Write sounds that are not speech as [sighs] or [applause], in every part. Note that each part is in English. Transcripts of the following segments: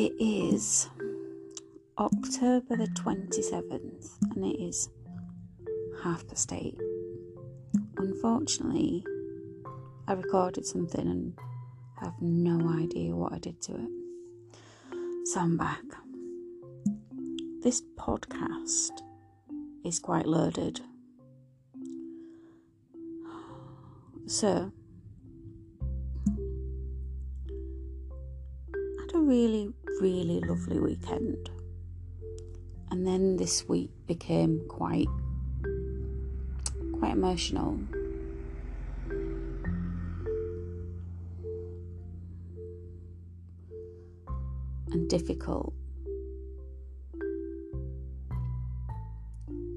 it is October the 27th and it is half past eight. Unfortunately, I recorded something and have no idea what I did to it. So I'm back. This podcast is quite loaded. So, I had a really, really lovely weekend. And then this week became quite quite emotional. And difficult.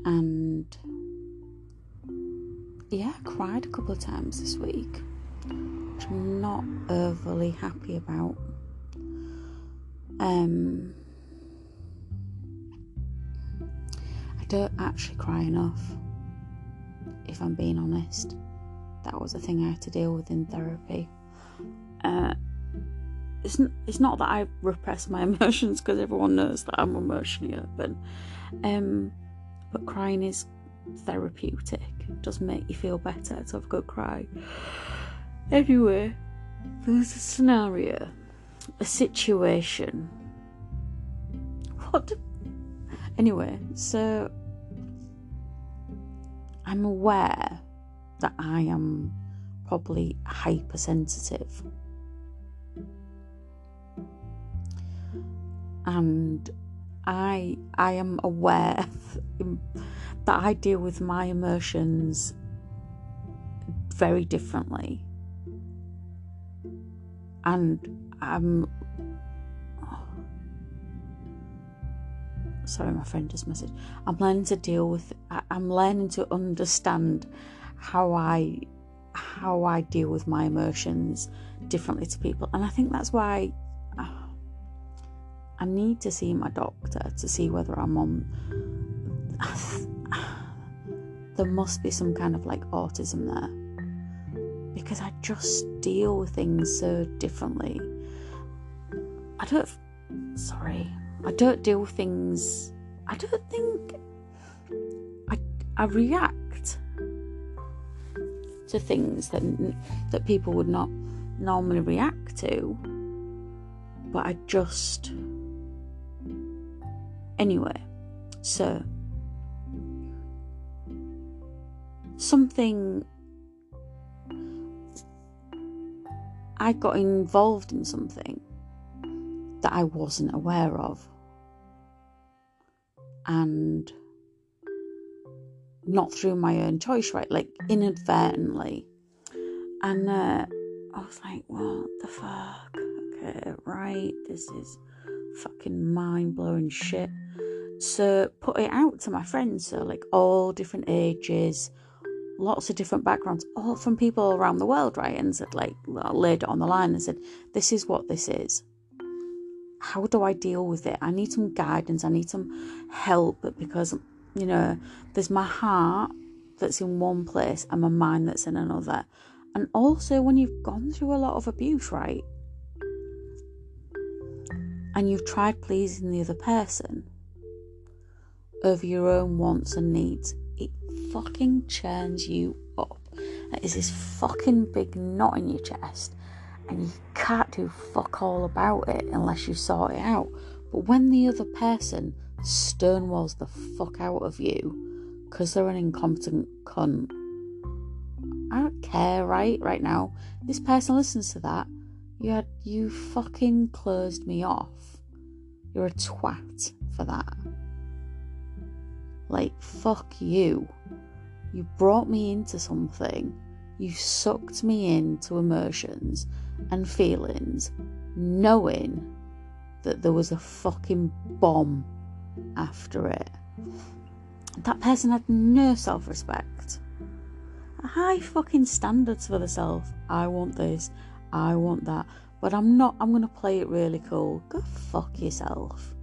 And yeah, I cried a couple of times this week, which I'm not overly happy about. Um, I don't actually cry enough if I'm being honest. That was a thing I had to deal with in therapy. Uh, it's, n- it's not that I repress my [laughs] emotions because everyone knows that I'm emotionally open. Um, but crying is therapeutic. It does make you feel better to have a good cry. Anyway, there's a scenario, a situation. What? Anyway, so I'm aware that I am probably hypersensitive. And I I am aware [laughs] that I deal with my emotions very differently. And I'm sorry, my friend just messaged. I'm learning to deal with. I'm learning to understand how I how I deal with my emotions differently to people, and I think that's why uh, I need to see my doctor to see whether I'm on. [sighs] there must be some kind of like autism there because I just deal with things so differently. I don't. Sorry, I don't deal with things. I don't think I I react to things that that people would not normally react to. But I just anyway. So something I got involved in something that I wasn't aware of and not through my own choice, right? Like inadvertently. And uh, I was like, what the fuck? Okay, right, this is fucking mind blowing shit. So put it out to my friends, so like all different ages, lots of different backgrounds, all from people around the world, right? And said like laid it on the line and said, This is what this is how do I deal with it? I need some guidance, I need some help because, you know, there's my heart that's in one place and my mind that's in another. And also, when you've gone through a lot of abuse, right? And you've tried pleasing the other person over your own wants and needs, it fucking churns you up. That is this fucking big knot in your chest and you can't do fuck all about it unless you sort it out. But when the other person stonewalls the fuck out of you because they're an incompetent cunt, I don't care, right? Right now, this person listens to that. You had you fucking closed me off. You're a twat for that. Like fuck you. You brought me into something. You sucked me into emotions and feelings, knowing that there was a fucking bomb after it. That person had no self respect. High fucking standards for the self. I want this, I want that, but I'm not, I'm gonna play it really cool. Go fuck yourself.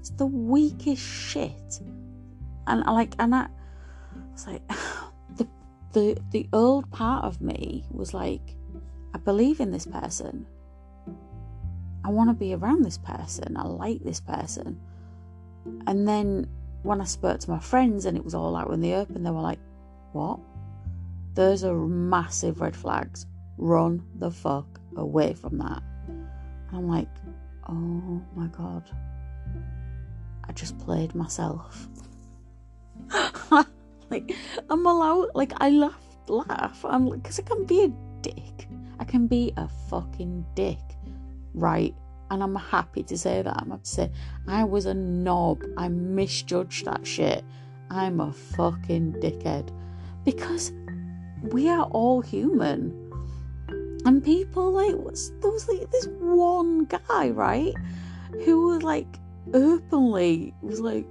It's the weakest shit. And I like, and I was like, [sighs] the, the, the old part of me was like, I believe in this person. I want to be around this person. I like this person. And then when I spoke to my friends and it was all out in the open, they were like, What? Those are massive red flags. Run the fuck away from that. And I'm like, Oh my god. I just played myself. Like, I'm allowed, like, I laugh, laugh. I'm because I can be a dick. I can be a fucking dick, right? And I'm happy to say that. I'm happy to say I was a knob. I misjudged that shit. I'm a fucking dickhead. Because we are all human. And people like there was like this one guy, right? Who was like openly was like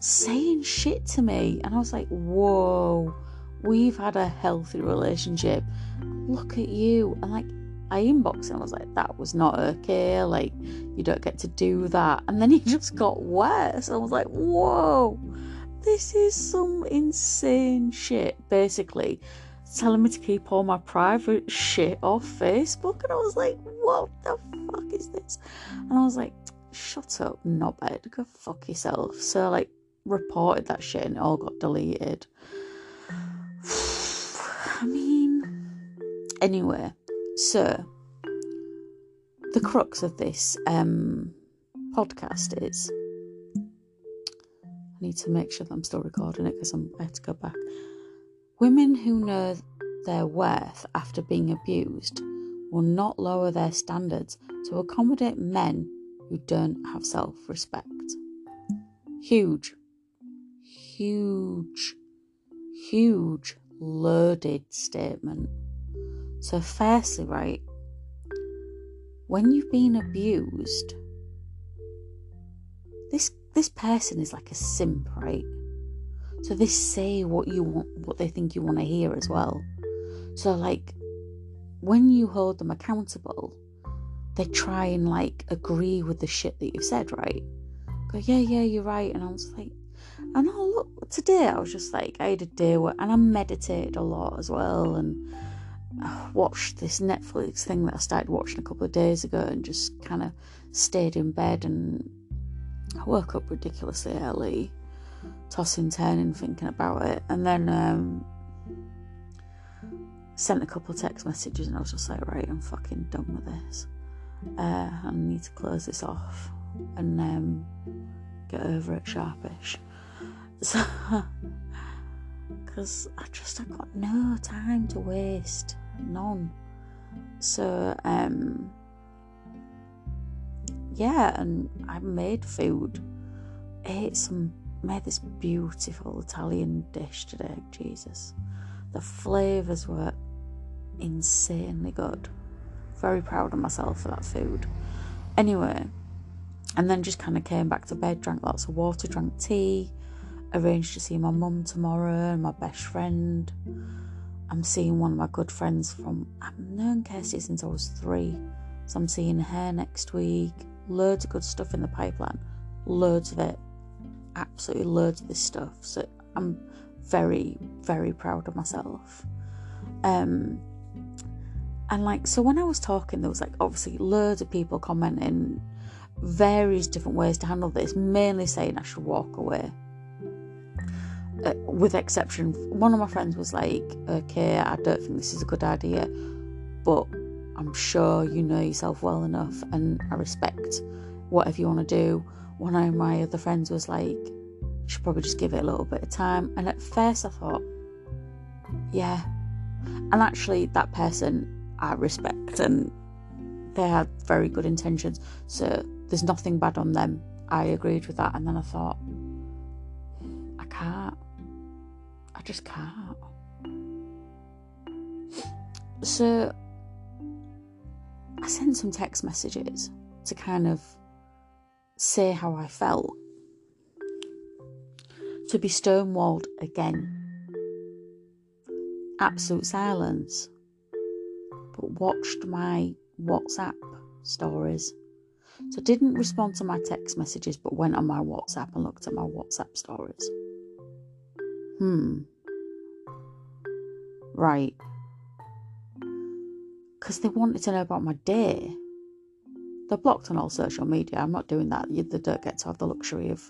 saying shit to me. And I was like, whoa, we've had a healthy relationship. Look at you. And like I inboxed him. I was like, that was not okay. Like, you don't get to do that. And then he [laughs] just got worse. I was like, whoa, this is some insane shit. Basically, telling me to keep all my private shit off Facebook. And I was like, what the fuck is this? And I was like, shut up, not bad. Go fuck yourself. So, like, reported that shit and it all got deleted. [sighs] I mean, anyway, so, the crux of this um, podcast is I need to make sure that I'm still recording it because I have to go back. Women who know their worth after being abused will not lower their standards to accommodate men who don't have self respect. Huge, huge, huge, loaded statement. So, firstly, right, when you've been abused, this this person is like a simp, right? So they say what you want, what they think you want to hear as well. So like, when you hold them accountable, they try and like agree with the shit that you've said, right? Go, yeah, yeah, you're right. And I was like, and I look today, I was just like, I had a day where, and I meditated a lot as well, and watched this Netflix thing that I started watching a couple of days ago and just kind of stayed in bed and I woke up ridiculously early, tossing, turning, thinking about it, and then um, sent a couple of text messages and I was just like, right, I'm fucking done with this. Uh, I need to close this off and um, get over it sharpish. [laughs] So, because I just I got no time to waste none. So, um, yeah, and I made food. ate some, made this beautiful Italian dish today. Jesus, the flavors were insanely good. Very proud of myself for that food. Anyway, and then just kind of came back to bed, drank lots of water, drank tea, arranged to see my mum tomorrow and my best friend. I'm seeing one of my good friends from I've known Kirsty since I was three. So I'm seeing her next week. Loads of good stuff in the pipeline. Loads of it. Absolutely loads of this stuff. So I'm very, very proud of myself. Um and like so when I was talking there was like obviously loads of people commenting various different ways to handle this, mainly saying I should walk away uh, with exception, one of my friends was like, "Okay, I don't think this is a good idea, but I'm sure you know yourself well enough, and I respect whatever you want to do." One of my other friends was like, "You should probably just give it a little bit of time." And at first, I thought, "Yeah," and actually, that person I respect, and they had very good intentions, so there's nothing bad on them. I agreed with that, and then I thought, I just can't. So I sent some text messages to kind of say how I felt. To be stonewalled again. Absolute silence. But watched my WhatsApp stories. So didn't respond to my text messages, but went on my WhatsApp and looked at my WhatsApp stories. Hmm. Right. Because they wanted to know about my day. They're blocked on all social media. I'm not doing that. They don't get to have the luxury of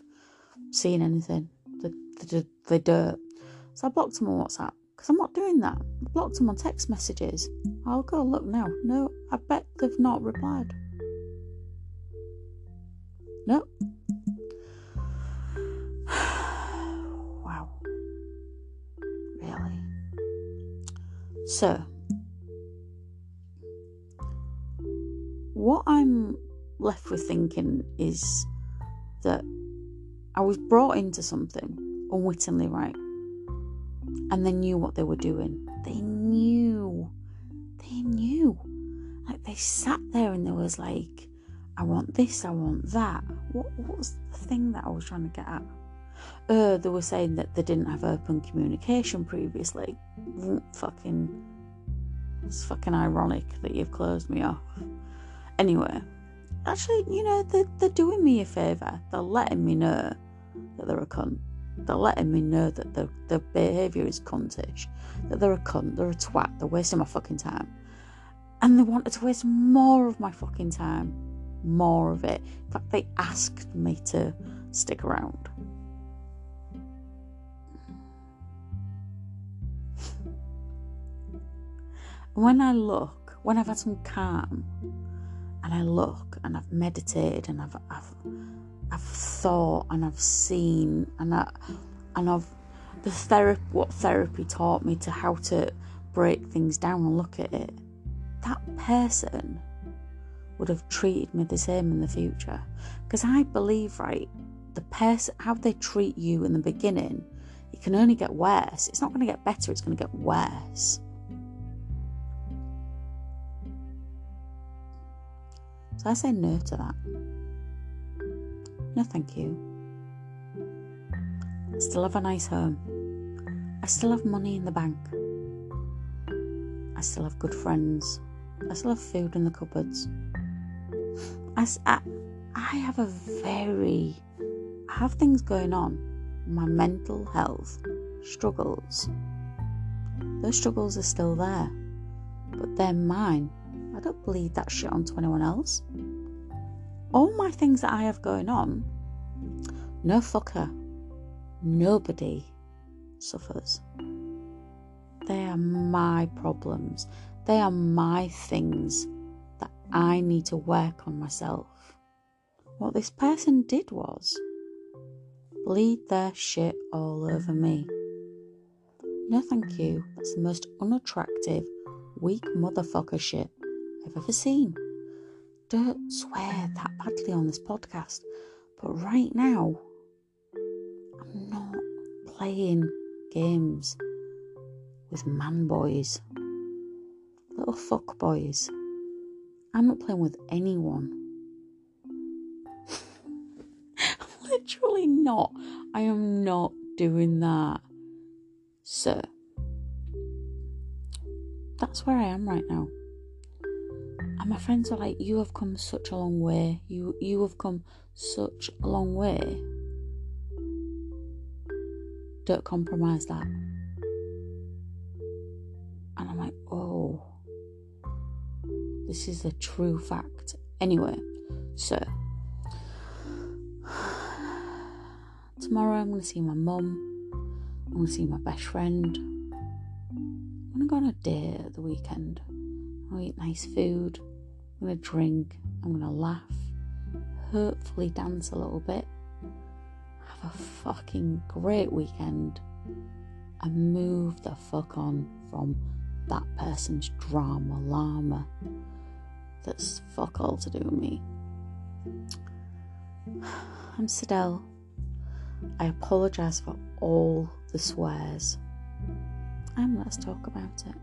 seeing anything. They, they, they don't. So I blocked them on WhatsApp because I'm not doing that. I blocked them on text messages. I'll go look now. No, I bet they've not replied. No. So, what I'm left with thinking is that I was brought into something unwittingly, right? and they knew what they were doing. They knew. They knew. Like they sat there and there was like, I want this, I want that. What, was the thing that I was trying to get at? Uh, they were saying that they didn't have open communication previously. Fucking, it's fucking ironic that you've closed me off. Anyway, actually, you know, they're, they're doing me a favour. They're letting me know that they're a cunt. They're letting me know that their, their behaviour is cuntish, that they're a cunt, they're a twat, they're wasting my fucking time. And they wanted to waste more of my fucking time. More of it. In fact, they asked me to stick around. When I look, when I've had some calm, and I look and I've meditated and I've, I've I've thought and I've seen and I and I've the therapy what therapy taught me to how to break things down and look at it. That person would have treated me the same in the future. Because I believe, right, the person how they treat you in the beginning, it can only get worse. It's not going to get better, it's going to get worse. So I say no to that. No, thank you. I still have a nice home. I still have money in the bank. I still have good friends. I still have food in the cupboards. I, I, I have a very. I have things going on. My mental health struggles. Those struggles are still there, but they're mine. I don't bleed that shit onto anyone else all my things that I have going on, no fucker, nobody suffers. They are my problems. They are my things that I need to work on myself. What this person did was bleed their shit all over me. No, thank you. That's the most unattractive, weak motherfucker shit I've ever seen don't swear that badly on this podcast, but right now, I'm not playing games with man boys, little fuck boys. I'm not playing with anyone. [laughs] Literally not. I am not doing that. So, that's where I am right now and my friends are like, "You have come such a long way. You you have come such a long way. Don't compromise that." And I'm like, "Oh, this is a true fact." Anyway, so [sighs] tomorrow I'm going to see my mum. I'm going to see my best friend. I'm going to go on a date at the weekend. I'll eat nice food. I'm going to drink. I'm going to laugh. Hopefully, dance a little bit. Have a fucking great weekend. And move the fuck on from that person's drama llama. That's fuck all to do with me. [sighs] I'm Sidel. I apologise for all the swears. And let's talk about it.